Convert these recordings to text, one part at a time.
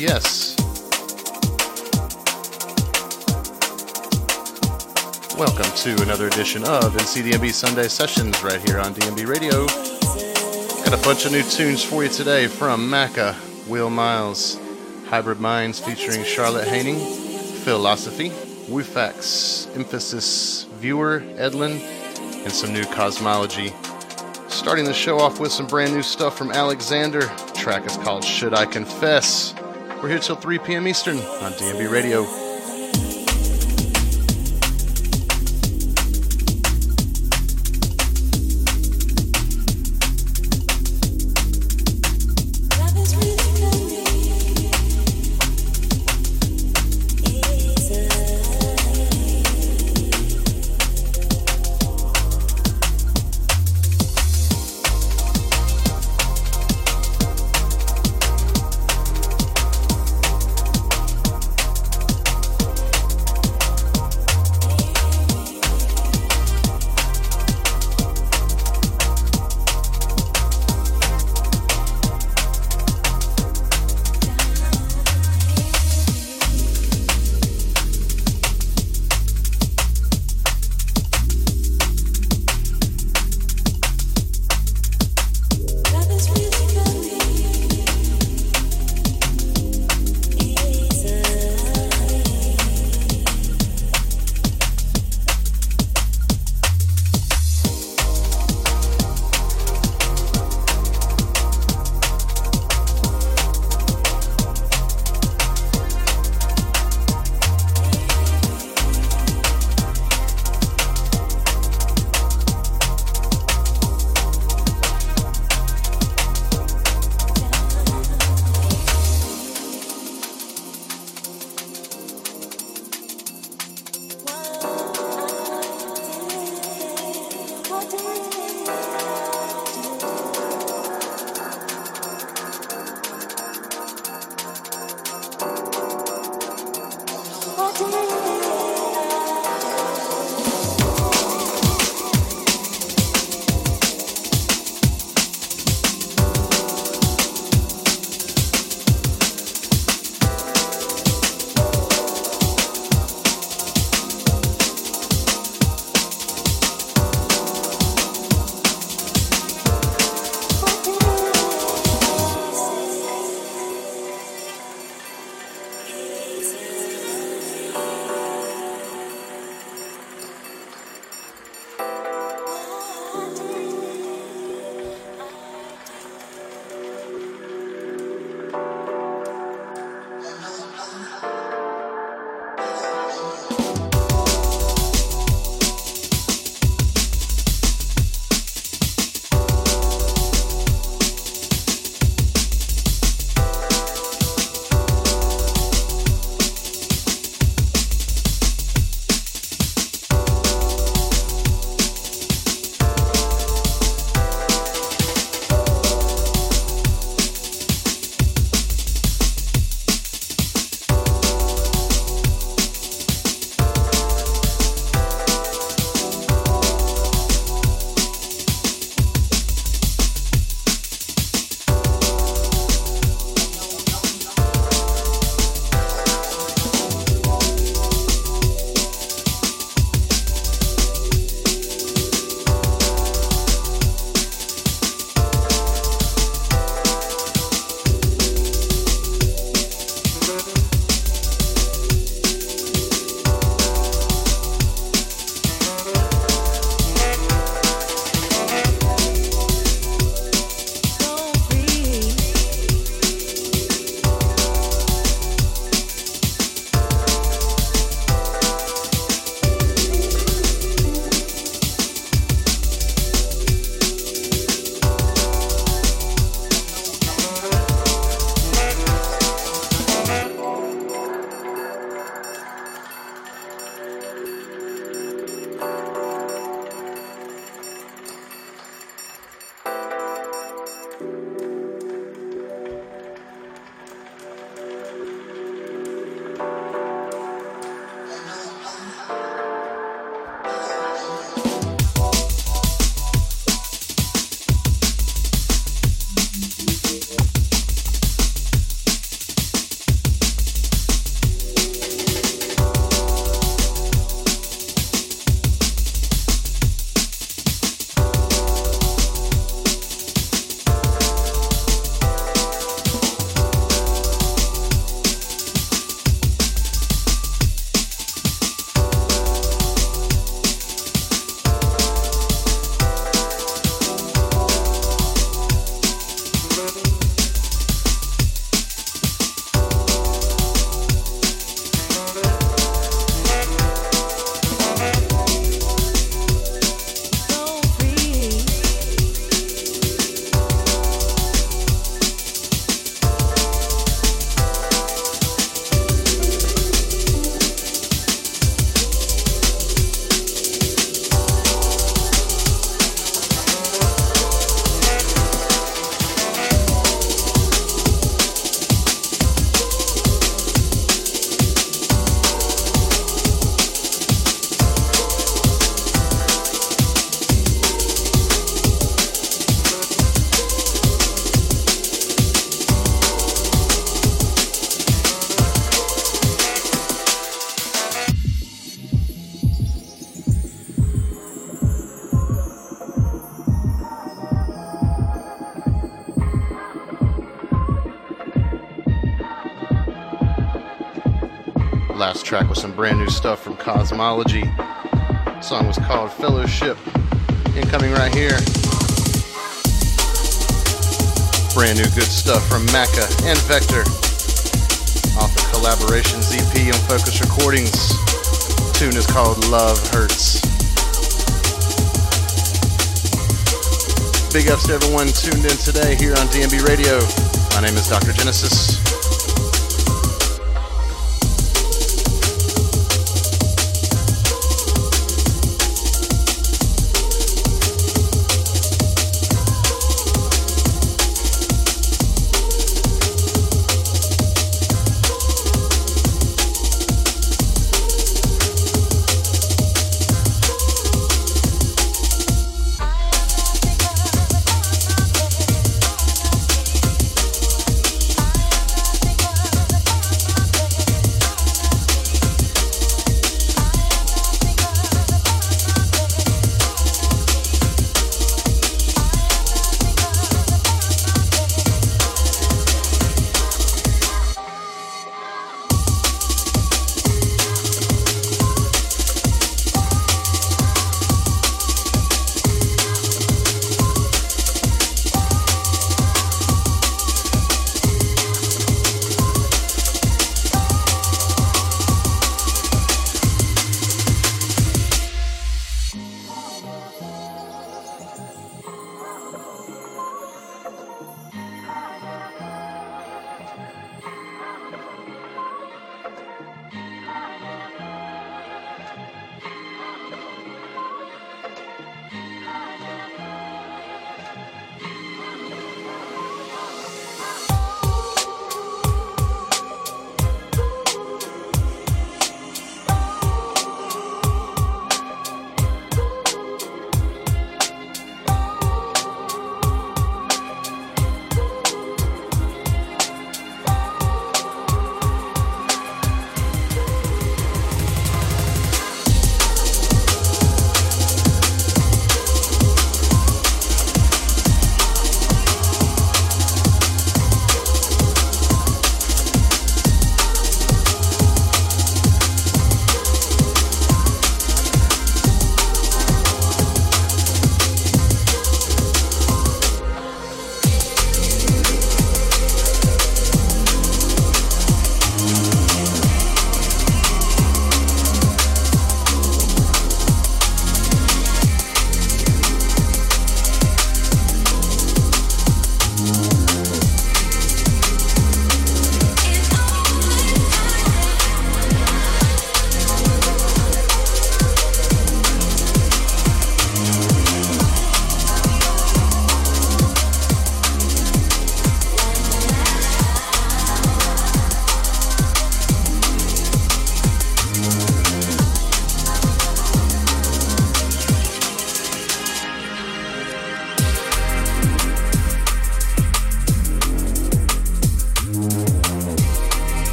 yes. Welcome to another edition of NCDNB Sunday Sessions right here on DNB Radio. Got a bunch of new tunes for you today from Macca, Will Miles, Hybrid Minds featuring Charlotte Haining, Philosophy, Wufax, Emphasis, Viewer, Edlin, and some new cosmology. Starting the show off with some brand new stuff from Alexander. The track is called Should I Confess? We're here till 3 p.m. Eastern on DNB Radio. Was some brand new stuff from Cosmology. The song was called Fellowship. Incoming right here. Brand new good stuff from Macca and Vector. Off the Collaborations EP on Focus Recordings. The tune is called Love Hurts. Big ups to everyone tuned in today here on DNB Radio. My name is Dr. Genesis.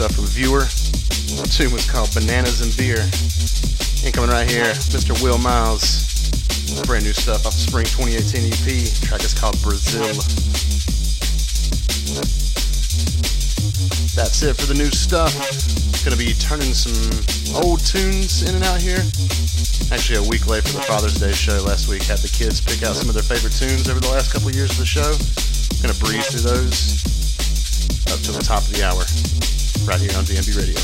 stuff from Viewer. The tune was called Bananas and Beer. And coming right here, Mr. Will Miles. Brand new stuff off the Spring 2018 EP. Track is called Brazil. That's it for the new stuff. Gonna be turning some old tunes in and out here. Actually, a week late for the Father's Day show last week. Had the kids pick out some of their favorite tunes over the last couple years of the show. Gonna breeze through those up to the top of the hour right here on DNB Radio.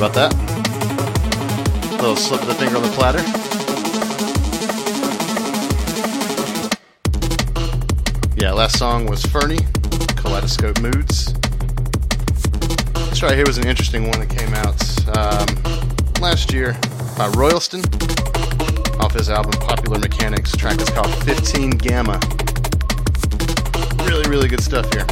About that. A little slip of the finger on the platter. Yeah, last song was Fernie, Kaleidoscope Moods. This right here was an interesting one that came out um, last year by Royalston off his album Popular Mechanics. Track is called 15 Gamma. Really, really good stuff here.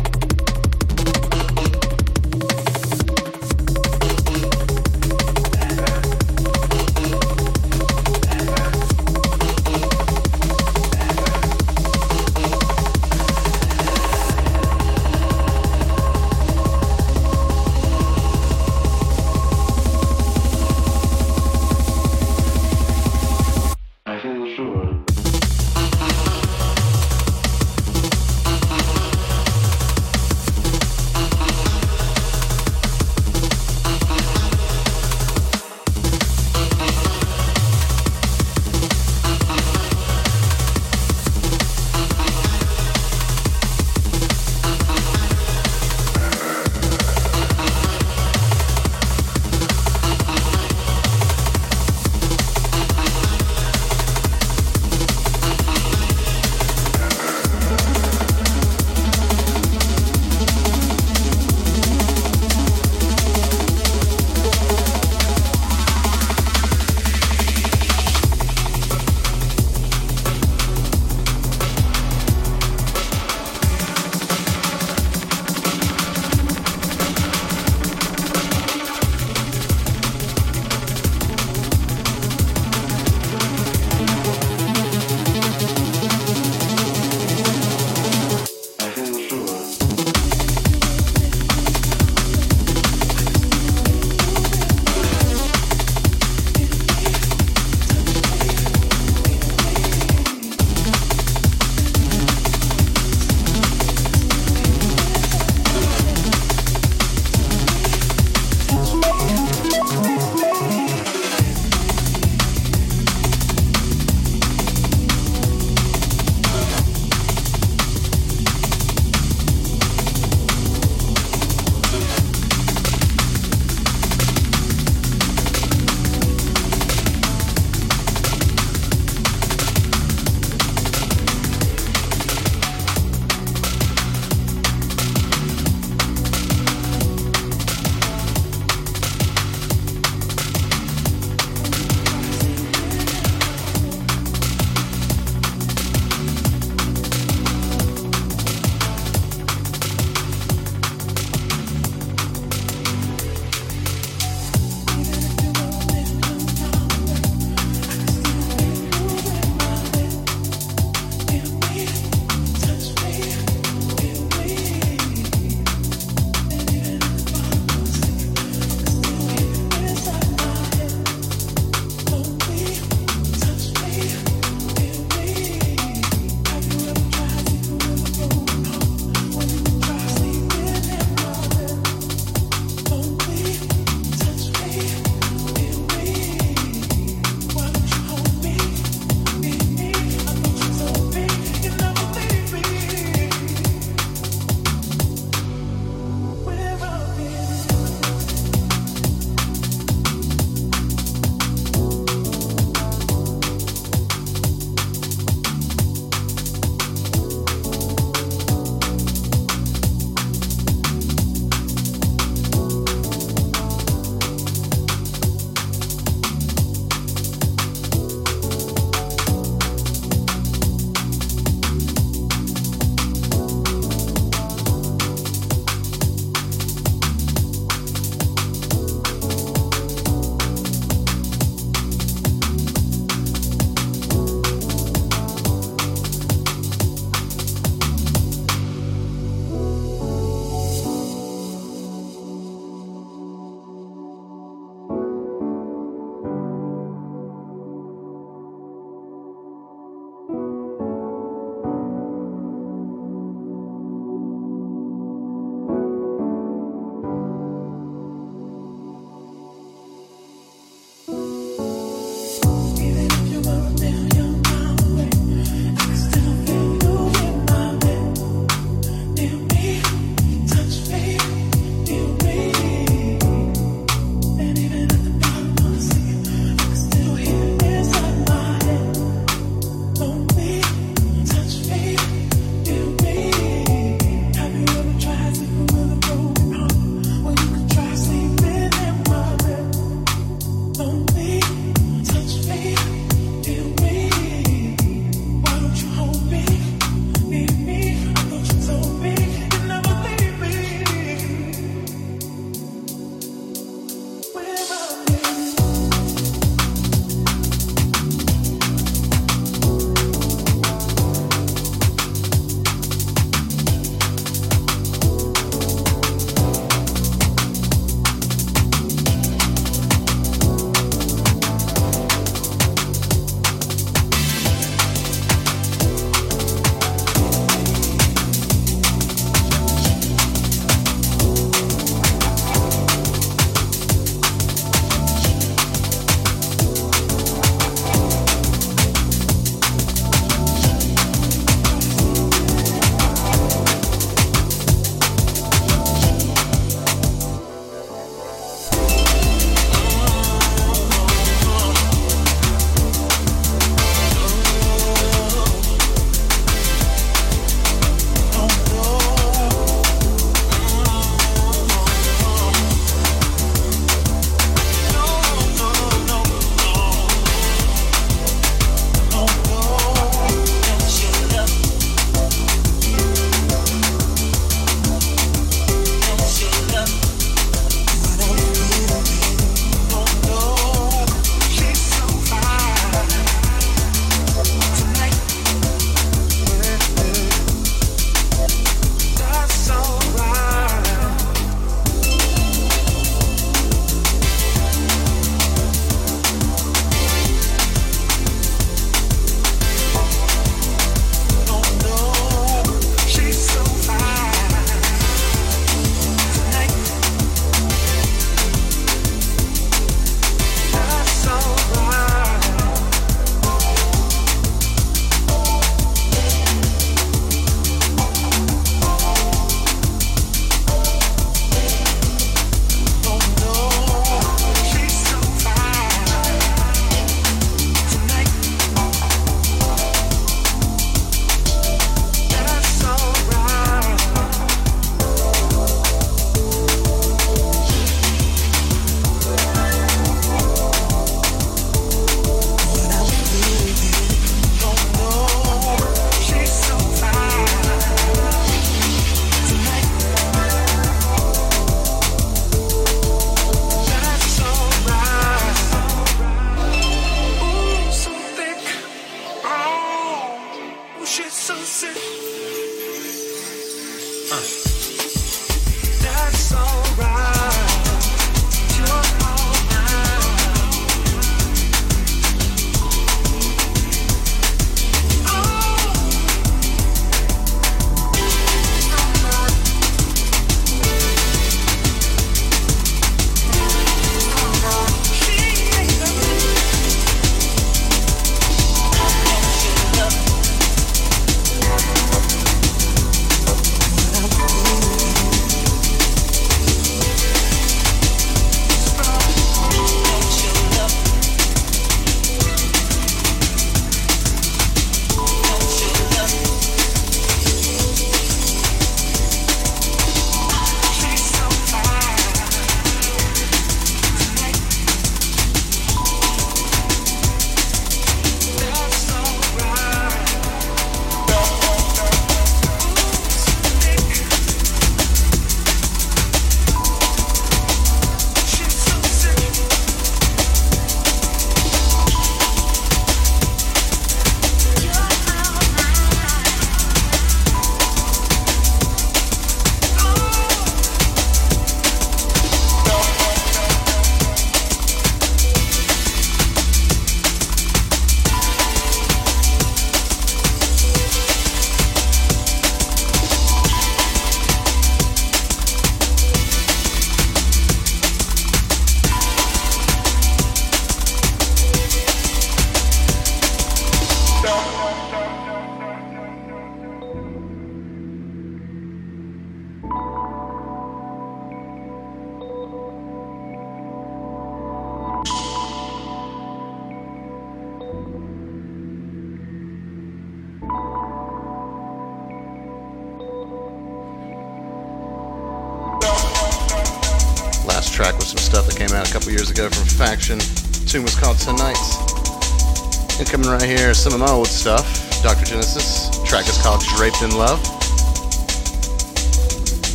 Some old stuff. Dr. Genesis. Track is called Draped in Love.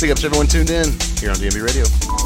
Big ups to everyone tuned in here on DNB Radio.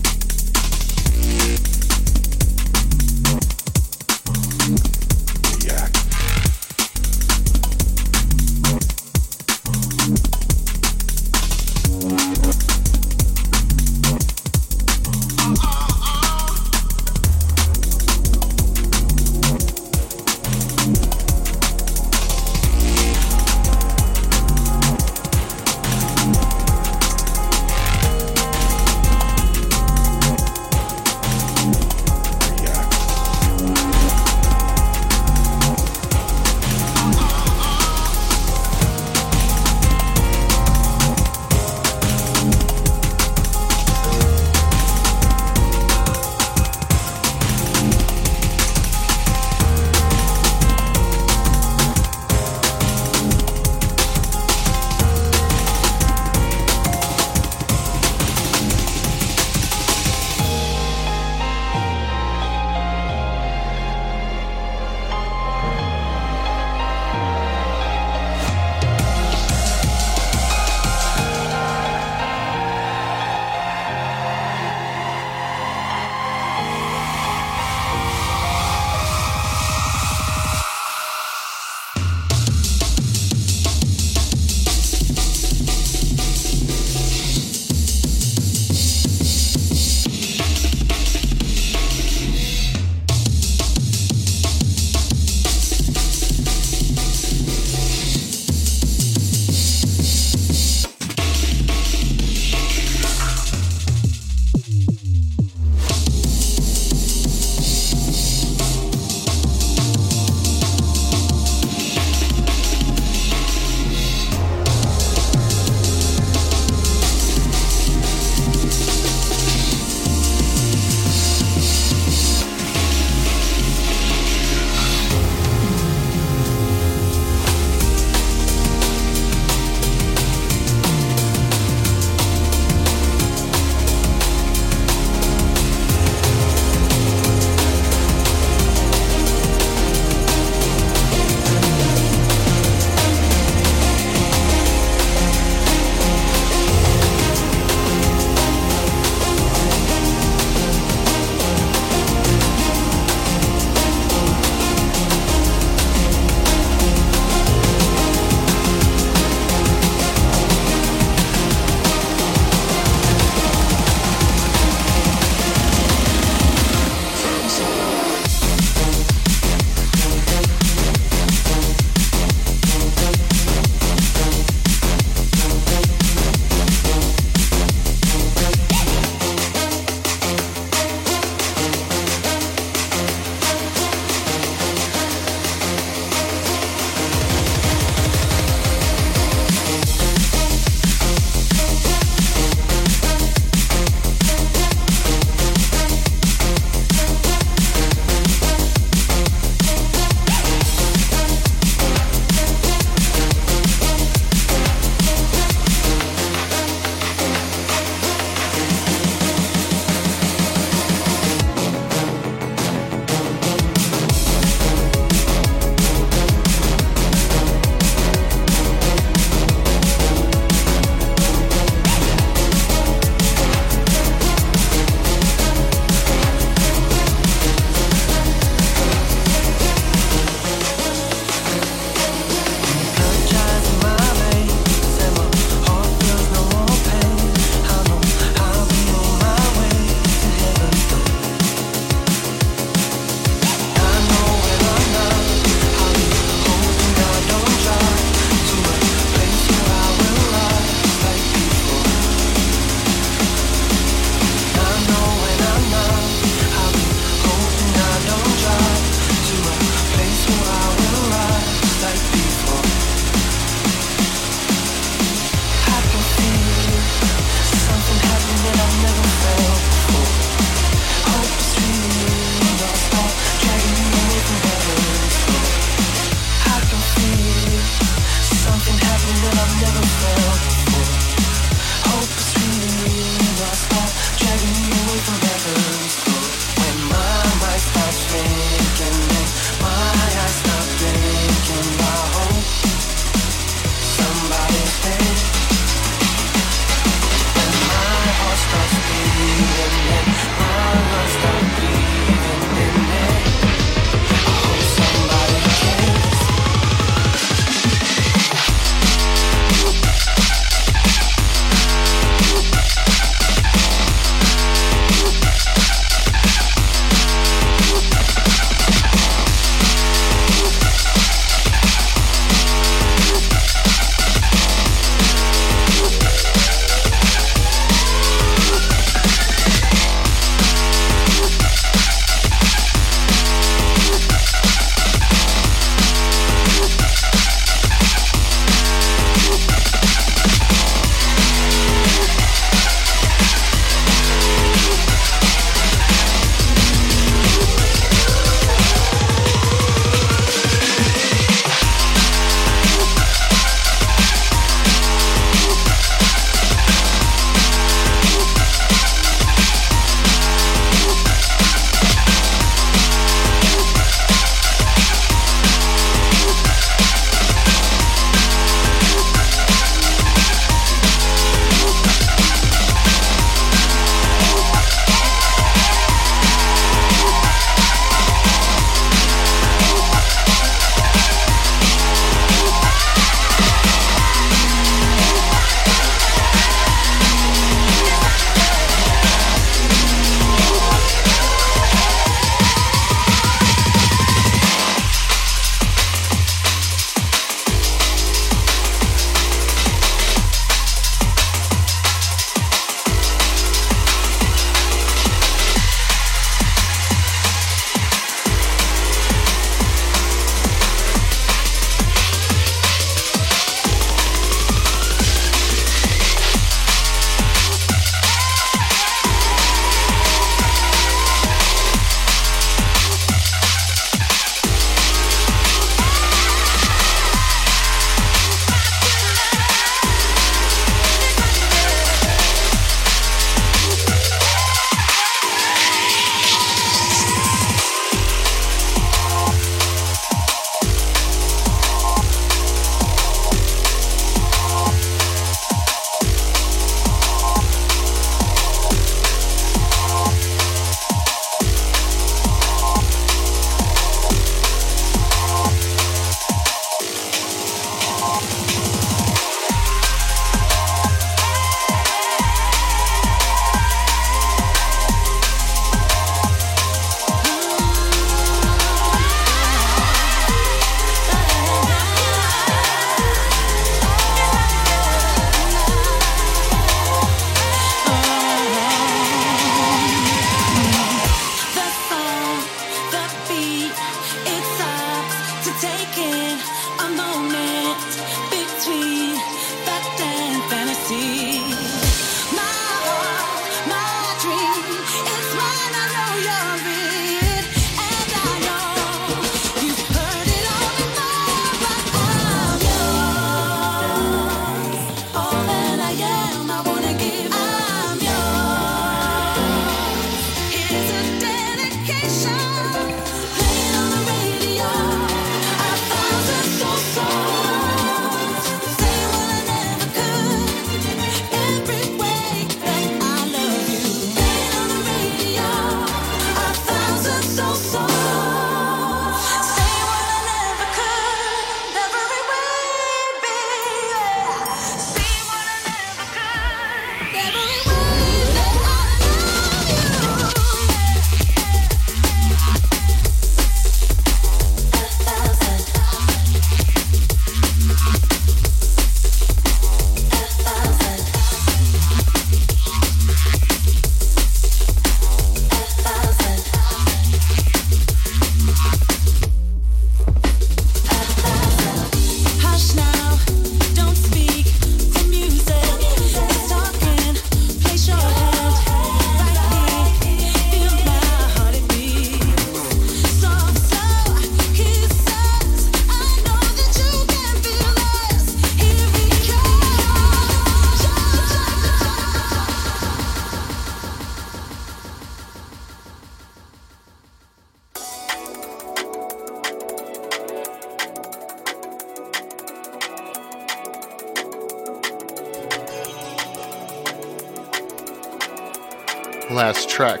Last track.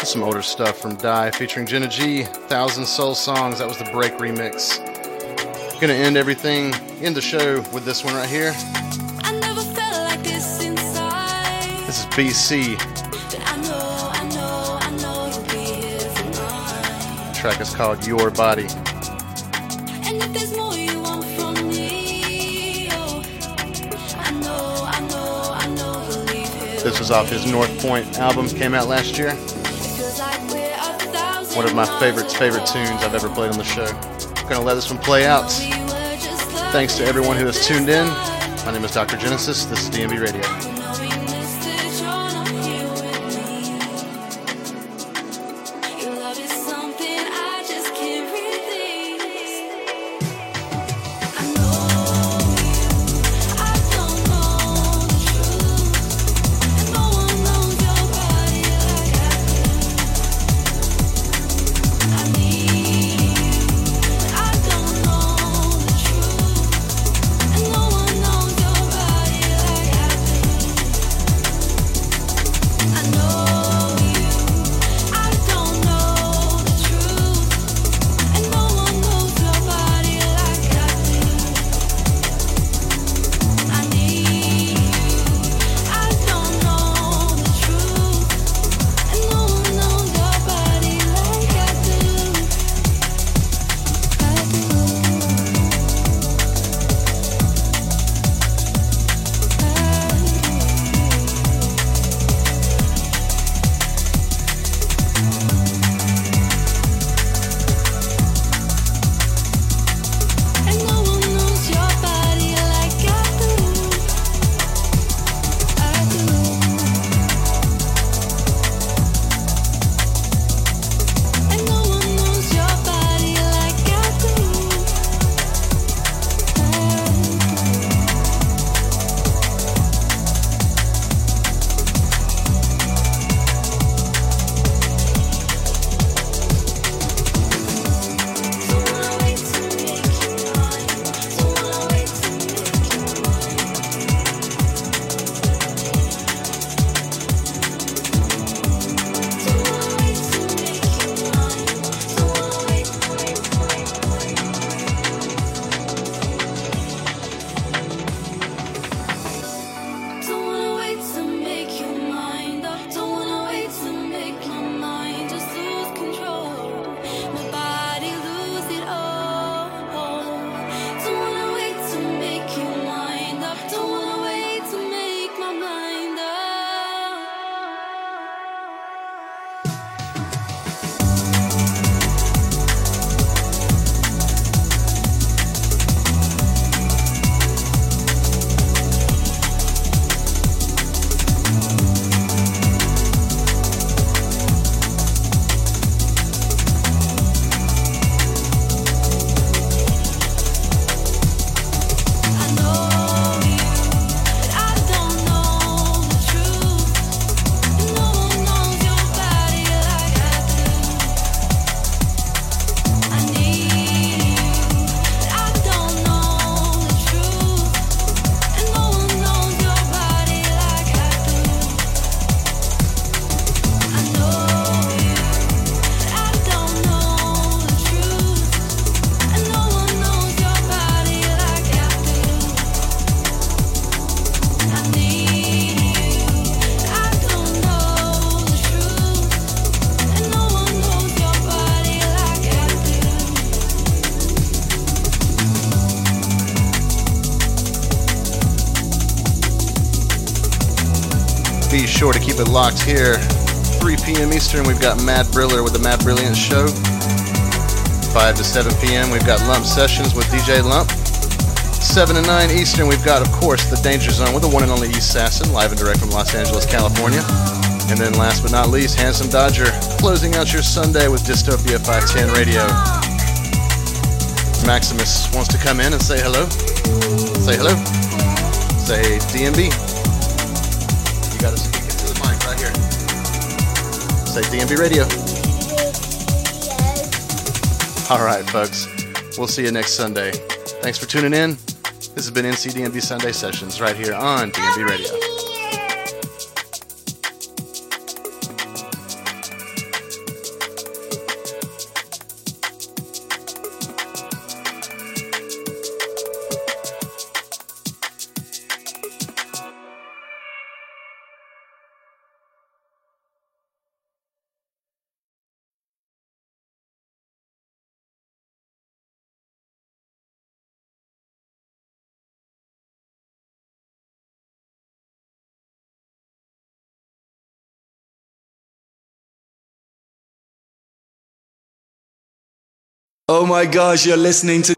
Some older stuff from Die featuring Jenna G. Thousand Soul Songs. That was the break remix. Gonna end everything in the show with this one right here. Like this, this is BC. Track is called Your Body. This was off his North Point album, came out last year. One of my favorites, favorite tunes I've ever played on the show. I'm Gonna let this one play out. Thanks to everyone who has tuned in. My name is Dr. Genesis. This is DNB Radio. Locked here. 3 p.m. Eastern, we've got Mad Briller with the Mad Brilliant Show. 5 to 7 p.m., we've got Lump Sessions with DJ Lump. 7 to 9 Eastern, we've got, of course, The Danger Zone with the one and only East Sasson, live and direct from Los Angeles, California. And then last but not least, Handsome Dodger, closing out your Sunday with Dystopia 510 Radio. Maximus wants to come in and say hello. Say hello. Say DNB. Say DNB Radio. All right, folks. We'll see you next Sunday. Thanks for tuning in. This has been NCDNB Sunday Sessions right here on DNB Radio. Oh my gosh, you're listening to